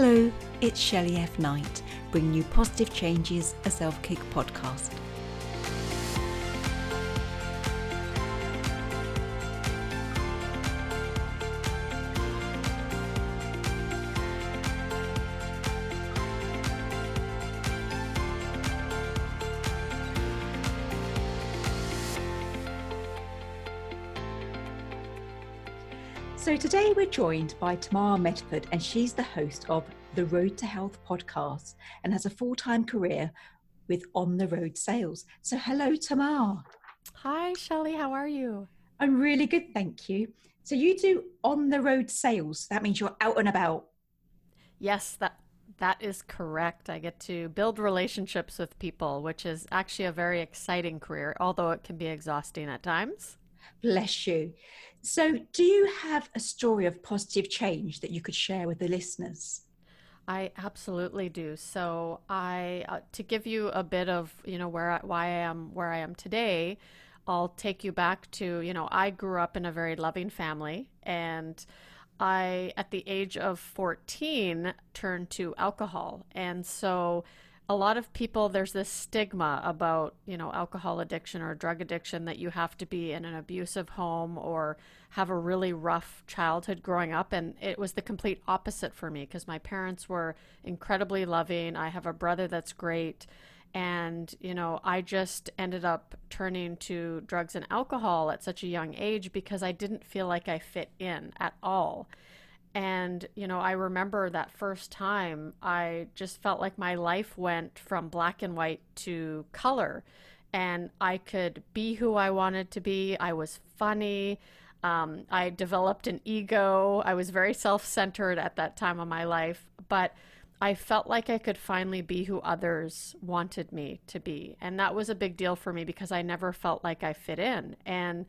Hello, it's Shelley F. Knight, bringing you Positive Changes, a self kick podcast. Joined by Tamar Medford, and she's the host of the Road to Health podcast and has a full time career with On the Road Sales. So, hello, Tamar. Hi, Shelley. How are you? I'm really good, thank you. So, you do on the road sales. That means you're out and about. Yes, that that is correct. I get to build relationships with people, which is actually a very exciting career, although it can be exhausting at times. Bless you. So, do you have a story of positive change that you could share with the listeners? I absolutely do. So, I uh, to give you a bit of you know where I, why I am where I am today. I'll take you back to you know I grew up in a very loving family, and I at the age of fourteen turned to alcohol, and so a lot of people there's this stigma about you know alcohol addiction or drug addiction that you have to be in an abusive home or have a really rough childhood growing up. And it was the complete opposite for me because my parents were incredibly loving. I have a brother that's great. And you know i just ended up turning to drugs and alcohol at such a young age because i didn't feel like i fit in at all and, you know, I remember that first time I just felt like my life went from black and white to color. And I could be who I wanted to be. I was funny. Um, I developed an ego. I was very self centered at that time of my life. But I felt like I could finally be who others wanted me to be. And that was a big deal for me because I never felt like I fit in. And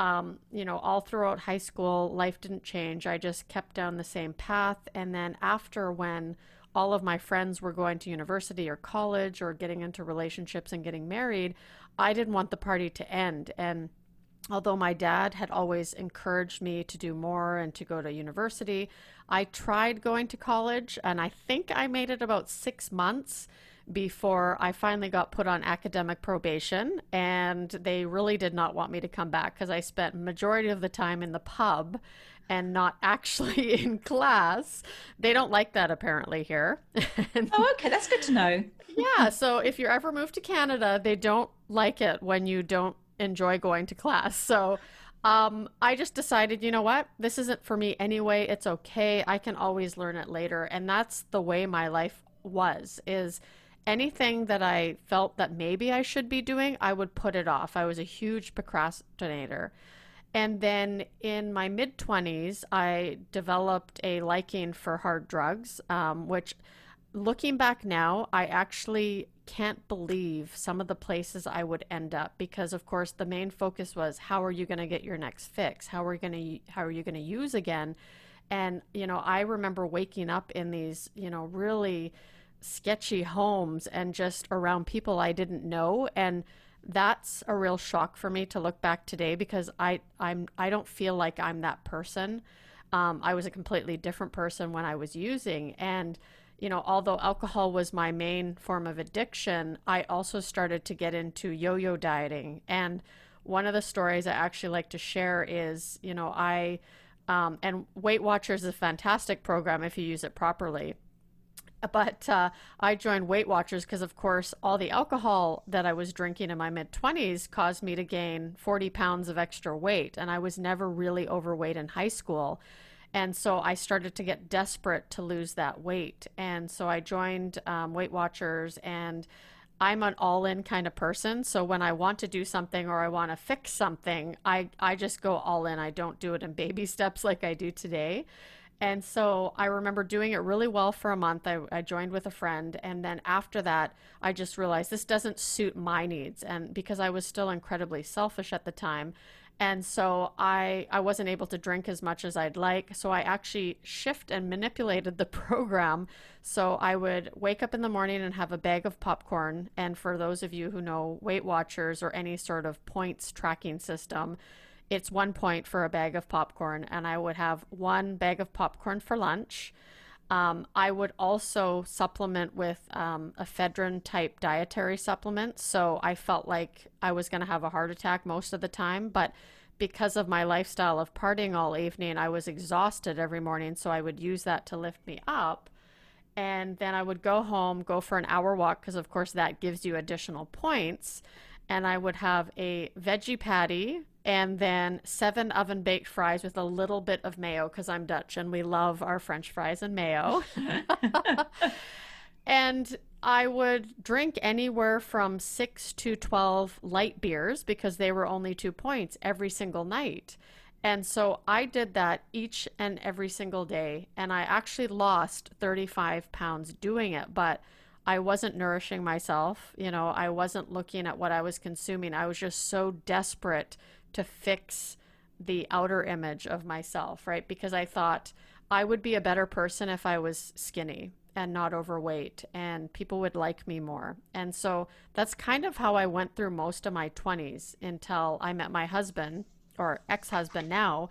um, you know, all throughout high school, life didn't change. I just kept down the same path. And then after, when all of my friends were going to university or college or getting into relationships and getting married, I didn't want the party to end. And although my dad had always encouraged me to do more and to go to university, I tried going to college and I think I made it about six months before I finally got put on academic probation and they really did not want me to come back because I spent majority of the time in the pub and not actually in class. They don't like that apparently here. oh, okay, that's good to know. yeah, so if you're ever moved to Canada, they don't like it when you don't enjoy going to class. So um, I just decided, you know what? This isn't for me anyway. It's okay. I can always learn it later. And that's the way my life was is anything that I felt that maybe I should be doing, I would put it off. I was a huge procrastinator. And then in my mid 20s, I developed a liking for hard drugs, um, which looking back now, I actually can't believe some of the places I would end up because of course the main focus was how are you going to get your next fix? How are you going to how are you going to use again? And you know, I remember waking up in these, you know, really sketchy homes and just around people I didn't know. And that's a real shock for me to look back today because I I'm I don't feel like I'm that person. Um, I was a completely different person when I was using. And you know although alcohol was my main form of addiction I also started to get into yo-yo dieting. And one of the stories I actually like to share is you know I um, and Weight Watchers is a fantastic program if you use it properly but uh, I joined Weight Watchers because, of course, all the alcohol that I was drinking in my mid 20s caused me to gain 40 pounds of extra weight. And I was never really overweight in high school. And so I started to get desperate to lose that weight. And so I joined um, Weight Watchers, and I'm an all in kind of person. So when I want to do something or I want to fix something, I, I just go all in. I don't do it in baby steps like I do today. And so I remember doing it really well for a month. I, I, joined with a friend. And then after that, I just realized this doesn't suit my needs. And because I was still incredibly selfish at the time. And so I, I wasn't able to drink as much as I'd like. So I actually shift and manipulated the program. So I would wake up in the morning and have a bag of popcorn. And for those of you who know Weight Watchers or any sort of points tracking system, it's one point for a bag of popcorn, and I would have one bag of popcorn for lunch. Um, I would also supplement with um, ephedrine type dietary supplements. So I felt like I was going to have a heart attack most of the time. But because of my lifestyle of partying all evening, I was exhausted every morning. So I would use that to lift me up. And then I would go home, go for an hour walk, because of course that gives you additional points. And I would have a veggie patty and then seven oven baked fries with a little bit of mayo because I'm Dutch and we love our French fries and mayo. and I would drink anywhere from six to 12 light beers because they were only two points every single night. And so I did that each and every single day. And I actually lost 35 pounds doing it. But I wasn't nourishing myself. You know, I wasn't looking at what I was consuming. I was just so desperate to fix the outer image of myself, right? Because I thought I would be a better person if I was skinny and not overweight and people would like me more. And so that's kind of how I went through most of my 20s until I met my husband or ex-husband now.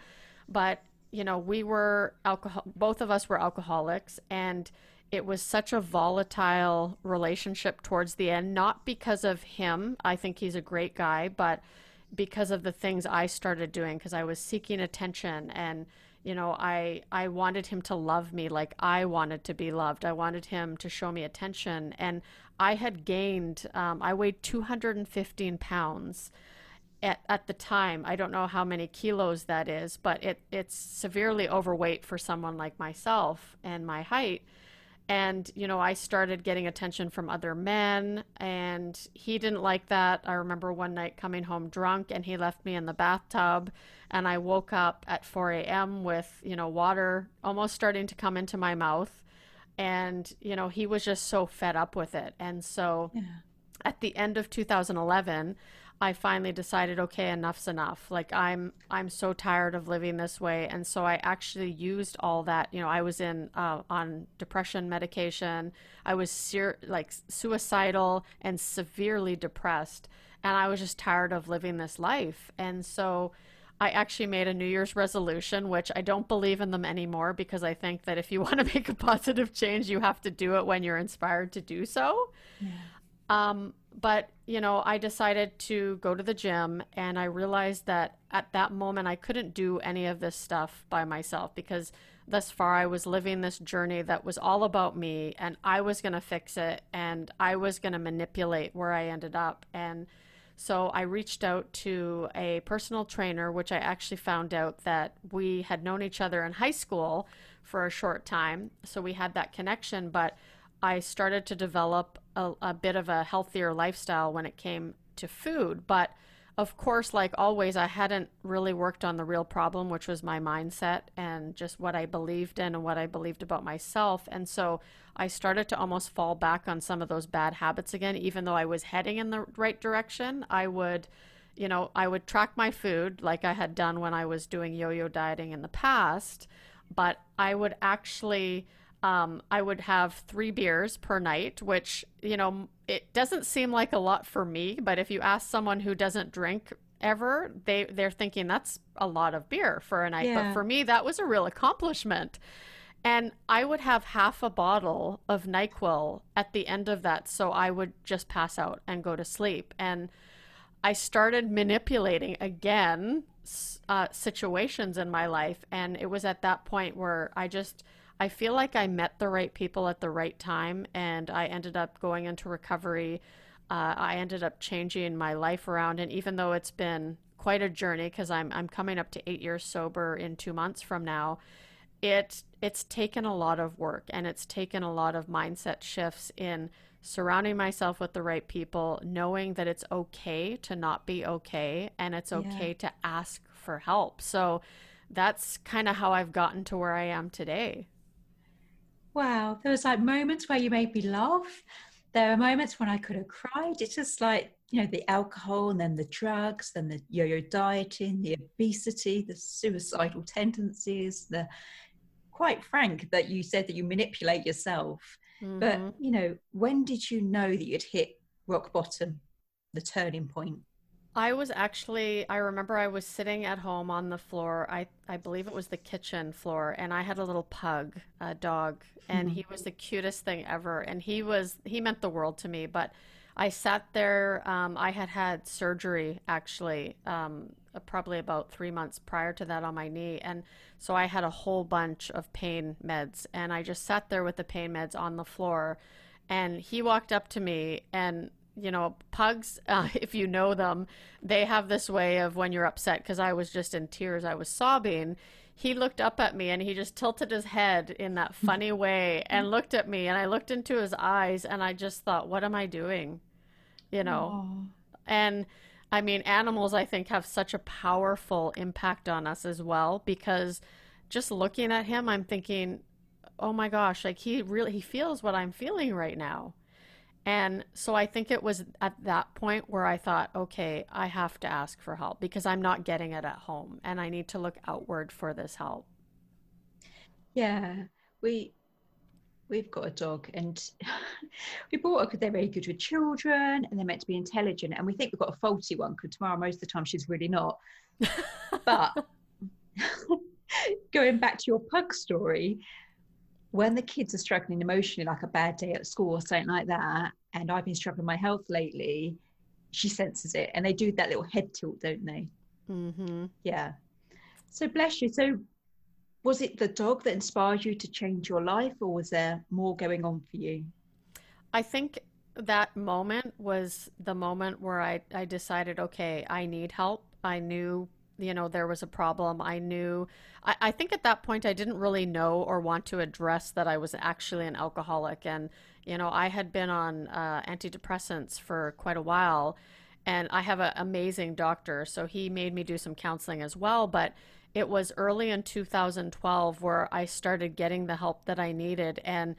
But, you know, we were alcohol both of us were alcoholics and it was such a volatile relationship towards the end not because of him. I think he's a great guy, but because of the things I started doing because I was seeking attention and you know I I wanted him to love me like I wanted to be loved. I wanted him to show me attention and I had gained um, I weighed 215 pounds at, at the time. I don't know how many kilos that is, but it it's severely overweight for someone like myself and my height and you know i started getting attention from other men and he didn't like that. I remember one night coming home drunk and he left me in the bathtub and i woke up at 4 a.m with you know water almost starting to come into my mouth. And you know he was just so fed up with it. And so yeah. at the end of 2011 I finally decided, okay, enough's enough. Like I'm, I'm so tired of living this way, and so I actually used all that. You know, I was in uh, on depression medication. I was ser- like suicidal and severely depressed, and I was just tired of living this life. And so, I actually made a New Year's resolution, which I don't believe in them anymore because I think that if you want to make a positive change, you have to do it when you're inspired to do so. Yeah. Um, but you know i decided to go to the gym and i realized that at that moment i couldn't do any of this stuff by myself because thus far i was living this journey that was all about me and i was going to fix it and i was going to manipulate where i ended up. And so i reached out to a personal trainer which i actually found out that we had known each other in high school for a short time. So we had that connection but I started to develop a, a bit of a healthier lifestyle when it came to food. But of course, like always, I hadn't really worked on the real problem, which was my mindset and just what I believed in and what I believed about myself. And so I started to almost fall back on some of those bad habits again, even though I was heading in the right direction. I would, you know, I would track my food like I had done when I was doing yo yo dieting in the past, but I would actually um, I would have three beers per night, which, you know, it doesn't seem like a lot for me, but if you ask someone who doesn't drink ever, they, they're thinking that's a lot of beer for a night. Yeah. But for me, that was a real accomplishment. And I would have half a bottle of NyQuil at the end of that. So I would just pass out and go to sleep. And I started manipulating again uh, situations in my life. And it was at that point where I just I feel like I met the right people at the right time, and I ended up going into recovery. Uh, I ended up changing my life around, and even though it's been quite a journey, because I'm I'm coming up to eight years sober in two months from now, it it's taken a lot of work, and it's taken a lot of mindset shifts in surrounding myself with the right people, knowing that it's okay to not be okay, and it's okay yeah. to ask for help. So that's kind of how I've gotten to where I am today. Wow, there was like moments where you made me laugh. There are moments when I could have cried. It's just like, you know, the alcohol and then the drugs, then the yo-yo dieting, the obesity, the suicidal tendencies, the quite frank that you said that you manipulate yourself. Mm-hmm. But, you know, when did you know that you'd hit rock bottom, the turning point? I was actually, I remember I was sitting at home on the floor. I, I believe it was the kitchen floor, and I had a little pug, a dog, and he was the cutest thing ever. And he was, he meant the world to me. But I sat there, um, I had had surgery actually, um, uh, probably about three months prior to that on my knee. And so I had a whole bunch of pain meds, and I just sat there with the pain meds on the floor. And he walked up to me and you know, pugs, uh, if you know them, they have this way of when you're upset, because I was just in tears, I was sobbing. He looked up at me and he just tilted his head in that funny way and looked at me. And I looked into his eyes and I just thought, what am I doing? You know, Oh, and I mean, animals, I think, have such a powerful impact on us as well because just looking at him, I'm thinking, oh my gosh, like he really, he feels what I'm feeling right now. And so I think it was at that point where I thought, okay, I have to ask for help because I'm not getting it at home and I need to look outward for this help. yeah. We we've got a dog, and we bought her because they're very good with children, and they're meant to be intelligent. And we think we've got a faulty one because tomorrow, most of the time, she's really not. But going back to your pug story, when the kids are struggling emotionally, like a bad day at school or something like that, and I've been struggling with my health lately, she senses it, and they do that little head tilt, don't they? hmm Yeah. So bless you. So was it the dog that inspired you to change your life, or was there more going on for you? I think that moment was the moment where I, I decided, okay, I need help. I knew, you know, there was a problem. I knew, I, I think at that point I didn't really know or want to address that I was actually an alcoholic. And, you know, I had been on uh, antidepressants for quite a while. And I have an amazing doctor. So he made me do some counseling as well. But it was early in 2012 where I started getting the help that I needed. And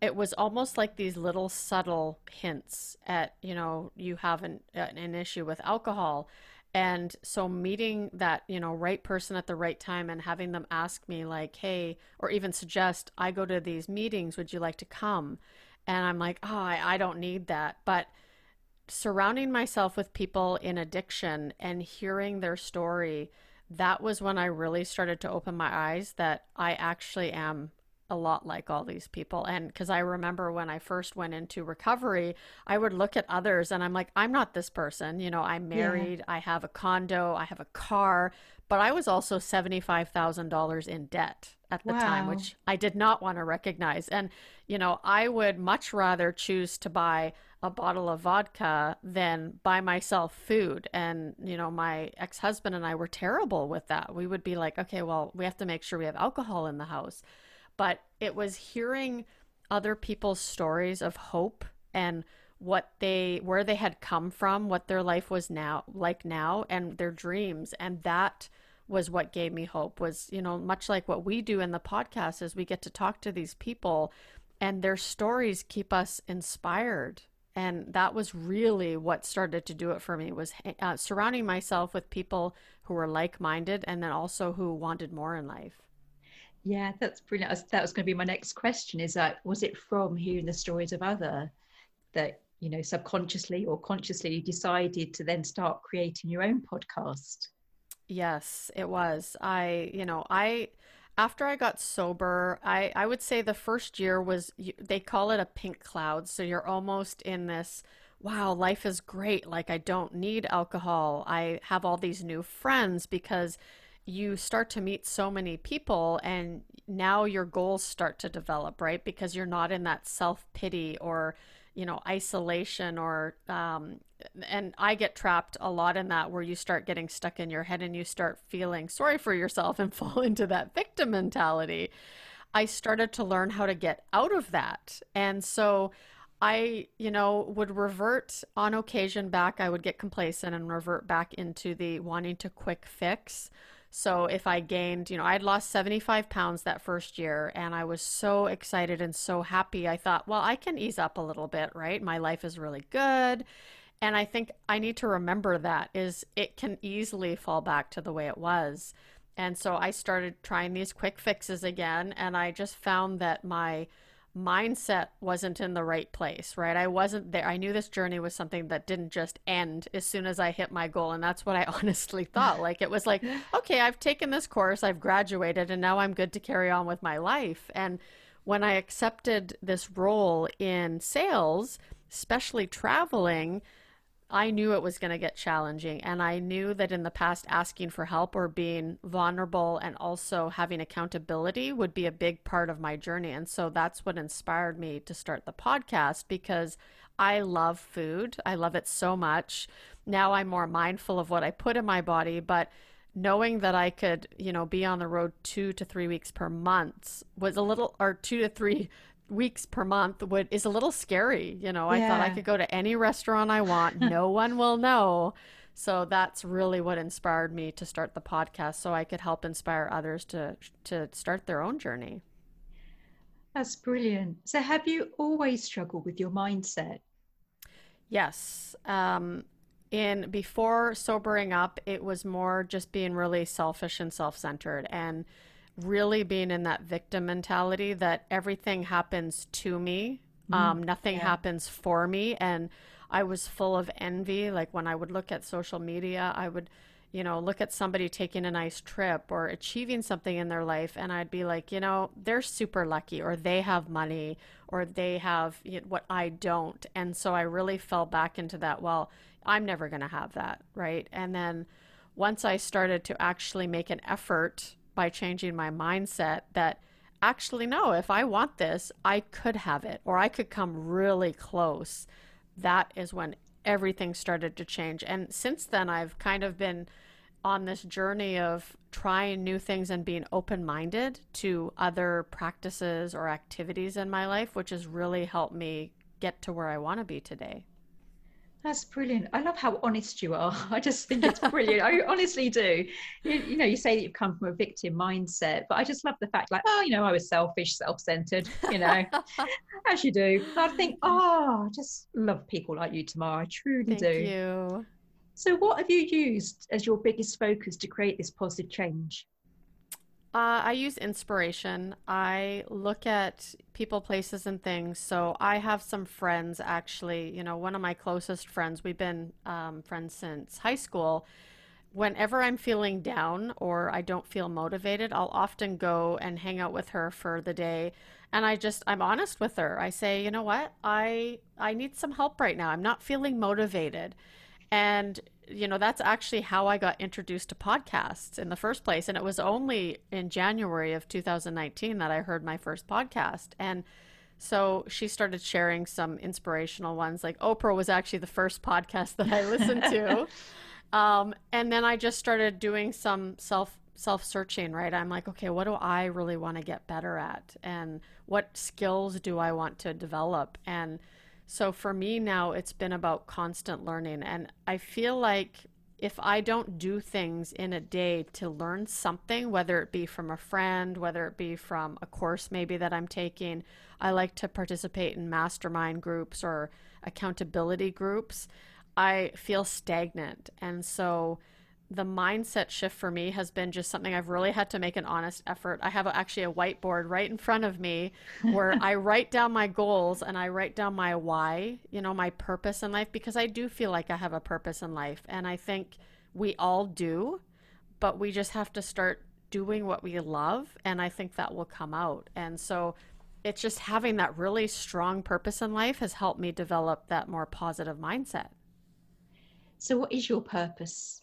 it was almost like these little subtle hints at you know you have an an issue with alcohol and so meeting that you know right person at the right time and having them ask me like hey or even suggest i go to these meetings. Would you like to come? And i'm like oh i, I don't need that. But surrounding myself with people in addiction and hearing their story that was when i really started to open my eyes that i actually am a lot like all these people. And because I remember when I first went into recovery, I would look at others and I'm like, I'm not this person. You know, I'm Yeah. married, I have a condo, I have a car, but I was also $75,000 in debt at the time, which I did not want to recognize. And, you know, I would much rather choose to buy a bottle of vodka than buy myself food. And, you know, my ex husband and I were terrible with that. We would be like, okay, well, we have to make sure we have alcohol in the house but it was hearing other people's stories of hope and what they where they had come from what their life was now like now and their dreams. And that was what gave me hope was you know much like what we do in the podcast is we get to talk to these people and their stories keep us inspired. And that was really what started to do it for me was uh, surrounding myself with people who were like-minded and then also who wanted more in life Yeah, that's brilliant. That was going to be my next question. Is that was it from hearing the stories of other that you know subconsciously or consciously you decided to then start creating your own podcast? Yes, it was. I, you know, I after I got sober, I I would say the first year was they call it a pink cloud. So you're almost in this, wow, life is great. Like I don't need alcohol. I have all these new friends because you start to meet so many people and now your goals start to develop, right? Because you're not in that self-pity or, you know, isolation or um and I get trapped a lot in that where you start getting stuck in your head and you start feeling sorry for yourself and fall into that victim mentality. I started to learn how to get out of that. And so I, you know, would revert on occasion back. I would get complacent and revert back into the wanting to quick fix. So if I gained, you know, I'd lost 75 pounds that first year and I was so excited and so happy. I thought, well, I can ease up a little bit, right? My life is really good. And I think I need to remember that is it can easily fall back to the way it was. And so I started trying these quick fixes again and I just found that my mindset wasn't in the right place, right? I wasn't there. I knew this journey was something that didn't just end as soon as I hit my goal. And that's what I honestly thought. Like it was like, okay, I've taken this course, I've graduated, and now I'm good to carry on with my life. And when I accepted this role in sales, especially traveling, I knew it was going to get challenging. And I knew that in the past, asking for help or being vulnerable and also having accountability would be a big part of my journey. And so that's what inspired me to start the podcast because I love food. I love it so much. Now I'm more mindful of what I put in my body, but knowing that I could, you know, be on the road two to three weeks per month was a little, or two to three weeks per month would is a little scary. You know, I thought I could go to any restaurant I want, no one will know. So that's really what inspired me to start the podcast so I could help inspire others to to start their own journey. That's brilliant. So have you always struggled with your mindset? Yes. Um in before sobering up, it was more just being really selfish and self-centered and really being in that victim mentality that everything happens to me, mm, um, nothing yeah. happens for me. And I was full of envy. Like when I would look at social media, I would, you know, look at somebody taking a nice trip or achieving something in their life, and I'd be like, you know, they're super lucky, or they have money, or they have you know, what I don't. And so I really fell back into that. Well, I'm never going to have that. Right. And then once I started to actually make an effort by changing my mindset that actually, no, if I want this, I could have it or I could come really close. That is when everything started to change. And since then, I've kind of been on this journey of trying new things and being open minded to other practices or activities in my life, which has really helped me get to where I want to be today. That's brilliant. I love how honest you are. I just think it's brilliant. I honestly do. You, you, know, you say that you've come from a victim mindset, but I just love the fact, like, oh, you know, I was selfish, self-centered. You know, as you do. I think, oh, I just love people like you, Tamar. I truly Thank do. Thank you. So, what have you used as your biggest focus to create this positive change? Uh, I use inspiration. I look at people, places, and things. So I have some friends actually, you know, one of my closest friends, we've been um, friends since high school. Whenever I'm feeling down or I don't feel motivated, I'll often go and hang out with her for the day. And I just, I'm honest with her. I say, you know what? I, I need some help right now. I'm not feeling motivated. And you know, that's actually how I got introduced to podcasts in the first place. And it was only in January of 2019 that I heard my first podcast. And so she started sharing some inspirational ones. Like Oprah was actually the first podcast that I listened to. um, and then I just started doing some self self searching, right? I'm like, okay, what do I really want to get better at? And what skills do I want to develop? And so for me now, it's been about constant learning. And I feel like if I don't do things in a day to learn something, whether it be from a friend, whether it be from a course maybe that I'm taking, I like to participate in mastermind groups or accountability groups. I feel stagnant. And so the mindset shift for me has been just something I've really had to make an honest effort. I have actually a whiteboard right in front of me where I write down my goals and I write down my why, you know, my purpose in life, because I do feel like I have a purpose in life. And I think we all do, but we just have to start doing what we love. And I think that will come out. And so it's just having that really strong purpose in life has helped me develop that more positive mindset. So, what is your purpose?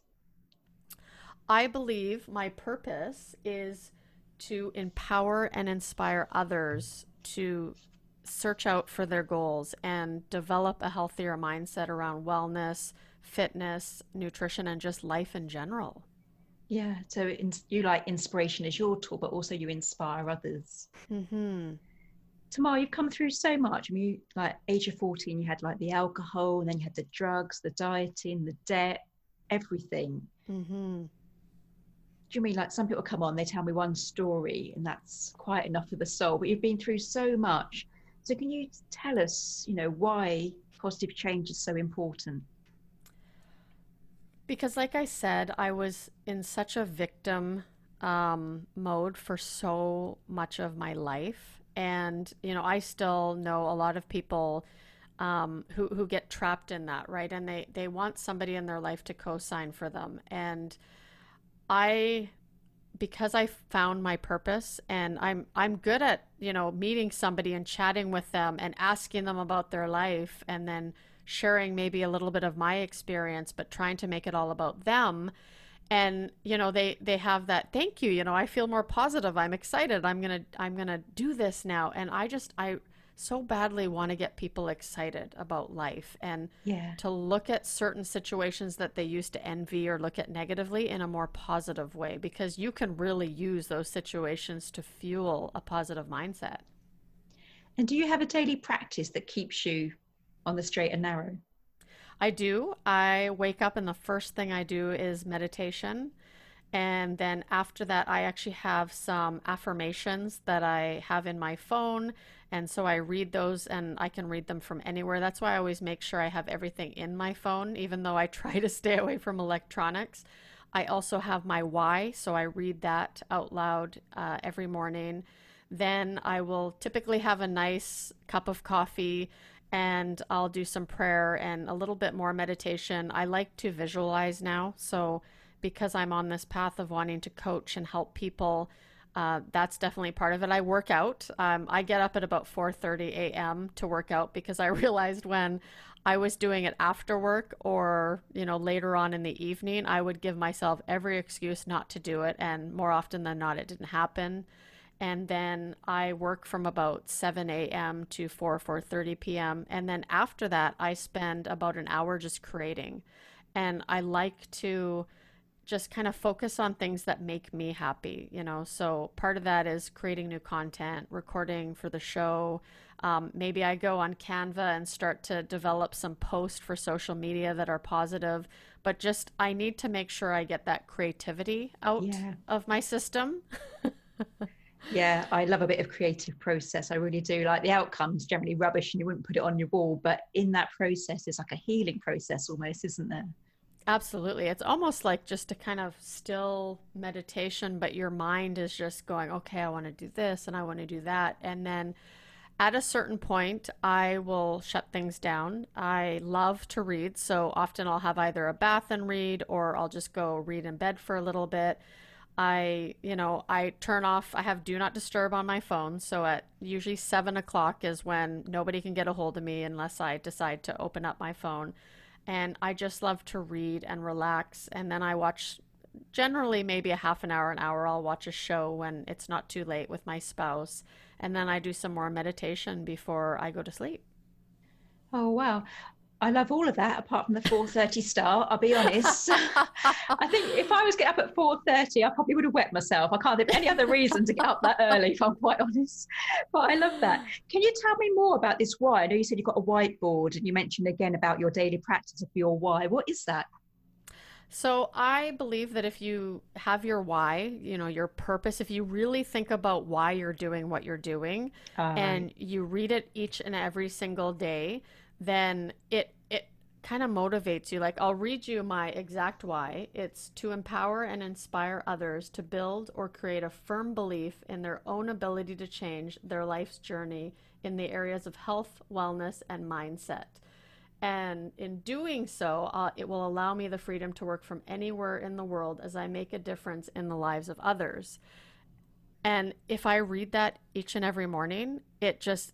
I believe my purpose is to empower and inspire others to search out for their goals and develop a healthier mindset around wellness, fitness, nutrition, and just life in general. Yeah, so you like inspiration as your tool, but also you inspire others. Mm-hmm. Tamar, you've come through so much. I mean, you, like age of 14, you had like the alcohol, and then you had the drugs, the dieting, the debt, everything. Mm-hmm you mean like some people come on, they tell me one story and that's quite enough for the soul, but you've been through so much. So can you tell us, you know, why positive change is so important? Because, like I said, I was in such a victim um, mode for so much of my life. And, you know, I still know a lot of people um, who, who get trapped in that, right? And they, they want somebody in their life to co sign for them. And I because I found my purpose and I'm I'm good at, you know, meeting somebody and chatting with them and asking them about their life and then sharing maybe a little bit of my experience but trying to make it all about them. And you know they they have that thank you you know I feel more positive I'm excited I'm going to I'm going to do this now. And I just I so badly want to get people excited about life and yeah. to look at certain situations that they used to envy or look at negatively in a more positive way because you can really use those situations to fuel a positive mindset. And do you have a daily practice that keeps you on the straight and narrow? I do. I wake up and the first thing I do is meditation. And then after that, I actually have some affirmations that I have in my phone and so I read those and I can read them from anywhere. That's why I always make sure I have everything in my phone, even though I try to stay away from electronics. I also have my why, so I read that out loud uh, every morning. Then I will typically have a nice cup of coffee and I'll do some prayer and a little bit more meditation. I like to visualize now. So, because I'm on this path of wanting to coach and help people, uh, that's definitely part of it. I work out. Um, I get up at about 4:30 a.m. to work out because I realized when I was doing it after work or you know later on in the evening, I would give myself every excuse not to do it, and more often than not, it didn't happen. And then I work from about 7 a.m. to 4 4:30 p.m. And then after that, I spend about an hour just creating, and I like to just kind of focus on things that make me happy, you know. So part of that is creating new content, recording for the show. Um, maybe I go on Canva and start to develop some posts for social media that are positive, but just I need to make sure I get that creativity out yeah. of my system. yeah, I love a bit of creative process. I really do. Like the outcomes generally rubbish and you wouldn't put it on your wall, but in that process, it's like a healing process almost, isn't there? Absolutely. It's almost like just a kind of still meditation, but your mind is just going, okay, I want to do this and I want to do that. And then at a certain point, I will shut things down. I love to read, so often I'll have either a bath and read or I'll just go read in bed for a little bit. I, you know, I turn off, I have do not disturb on my phone. So at usually seven o'clock is when nobody can get a hold of me unless I decide to open up my phone and I just love to read and relax. And then I watch generally maybe a half an hour, an hour. I'll watch a show when it's not too late with my spouse. And then I do some more meditation before I go to sleep. Oh, wow. I love all of that apart from the 4:30 start. I'll be honest. I think if I was get up at 4:30, I probably would have wet myself. I can't think of any other reason to get up that early, if I'm quite honest. But I love that. Can you tell me more about this why? I know you said you've got a whiteboard, and you mentioned again about your daily practice of your why. What is that? So I believe that if you have your why, you know, your purpose, if you really think about why you're doing what you're doing, um, and you read it each and every single day then it it kind of motivates you. Like I'll read you my exact why. It's to empower and inspire others to build or create a firm belief in their own ability to change their life's journey in the areas of health, wellness, and mindset. And in doing so, uh, it will allow me the freedom to work from anywhere in the world as I make a difference in the lives of others. And if I read that each and every morning, it just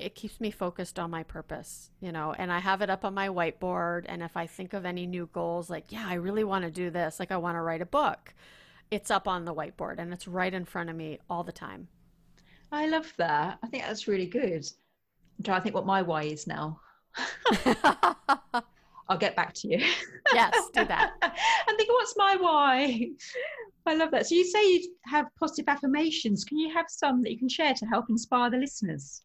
it keeps me focused on my purpose, you know, and I have it up on my whiteboard. And if I think of any new goals, like, yeah, I really want to do this, like, I want to write a book, it's up on the whiteboard and it's right in front of me all the time. I love that. I think that's really good. I'm trying to think what my why is now. I'll get back to you. yes, do that. and think, what's my why? I love that. So you say you have positive affirmations. Can you have some that you can share to help inspire the listeners?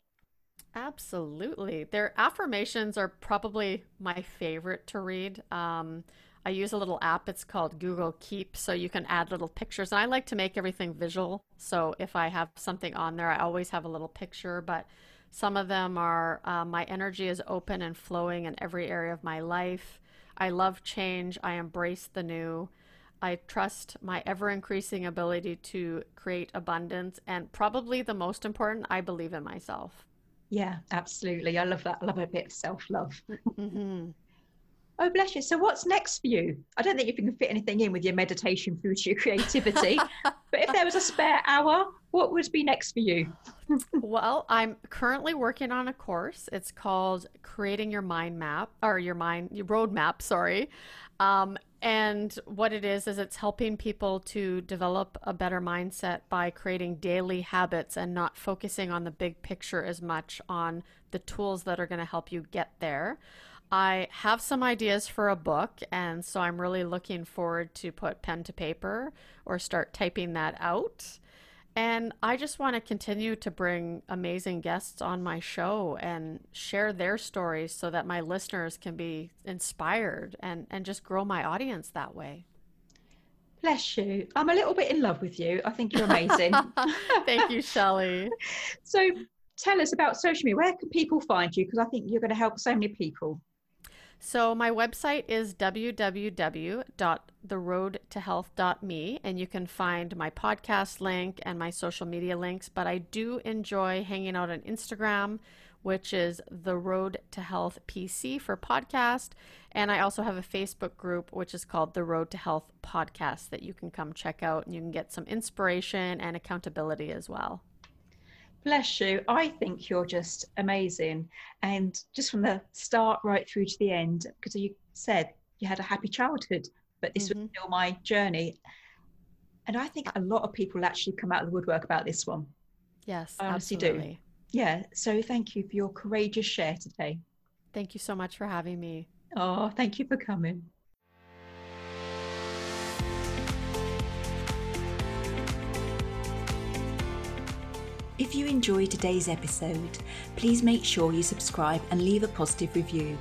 Absolutely. Their affirmations are probably my favorite to read. Um, I use a little app. It's called Google Keep, so you can add little pictures. And I like to make everything visual. So if I have something on there, I always have a little picture. But some of them are uh, My energy is open and flowing in every area of my life. I love change. I embrace the new. I trust my ever increasing ability to create abundance. And probably the most important, I believe in myself. Yeah, absolutely. I love that. I love a bit of self love. Mm-hmm. Oh, bless you. So, what's next for you? I don't think you can fit anything in with your meditation through to your creativity. but if there was a spare hour, what would be next for you? well, I'm currently working on a course. It's called Creating Your Mind Map or Your Mind your Roadmap, sorry. Um, and what it is is it's helping people to develop a better mindset by creating daily habits and not focusing on the big picture as much on the tools that are going to help you get there. I have some ideas for a book, and so I'm really looking forward to put pen to paper or start typing that out. And I just want to continue to bring amazing guests on my show and share their stories so that my listeners can be inspired and, and just grow my audience that way. Bless you. I'm a little bit in love with you. I think you're amazing. Thank you, Shelley. so tell us about social media. Where can people find you? Because I think you're going to help so many people. So my website is www.theroadtohealth.me and you can find my podcast link and my social media links, but I do enjoy hanging out on Instagram, which is The Road to Health PC for podcast, and I also have a Facebook group which is called The Road to Health podcast that you can come check out and you can get some inspiration and accountability as well. Bless you. I think you're just amazing. And just from the start right through to the end, because you said you had a happy childhood, but this mm-hmm. was still my journey. And I think a lot of people actually come out of the woodwork about this one. Yes, I honestly absolutely. do. Yeah. So thank you for your courageous share today. Thank you so much for having me. Oh, thank you for coming. If you enjoyed today's episode, please make sure you subscribe and leave a positive review.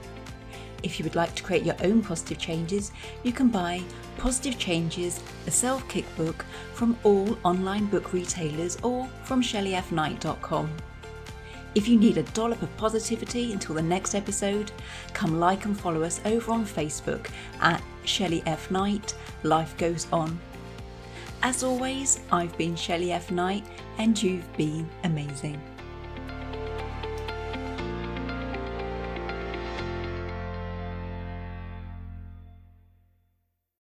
If you would like to create your own positive changes, you can buy Positive Changes, a self kick book from all online book retailers or from shelleyfknight.com. If you need a dollop of positivity until the next episode, come like and follow us over on Facebook at Shelley F. Knight, Life Goes On. As always, I've been Shelley F. Knight, and you've been amazing.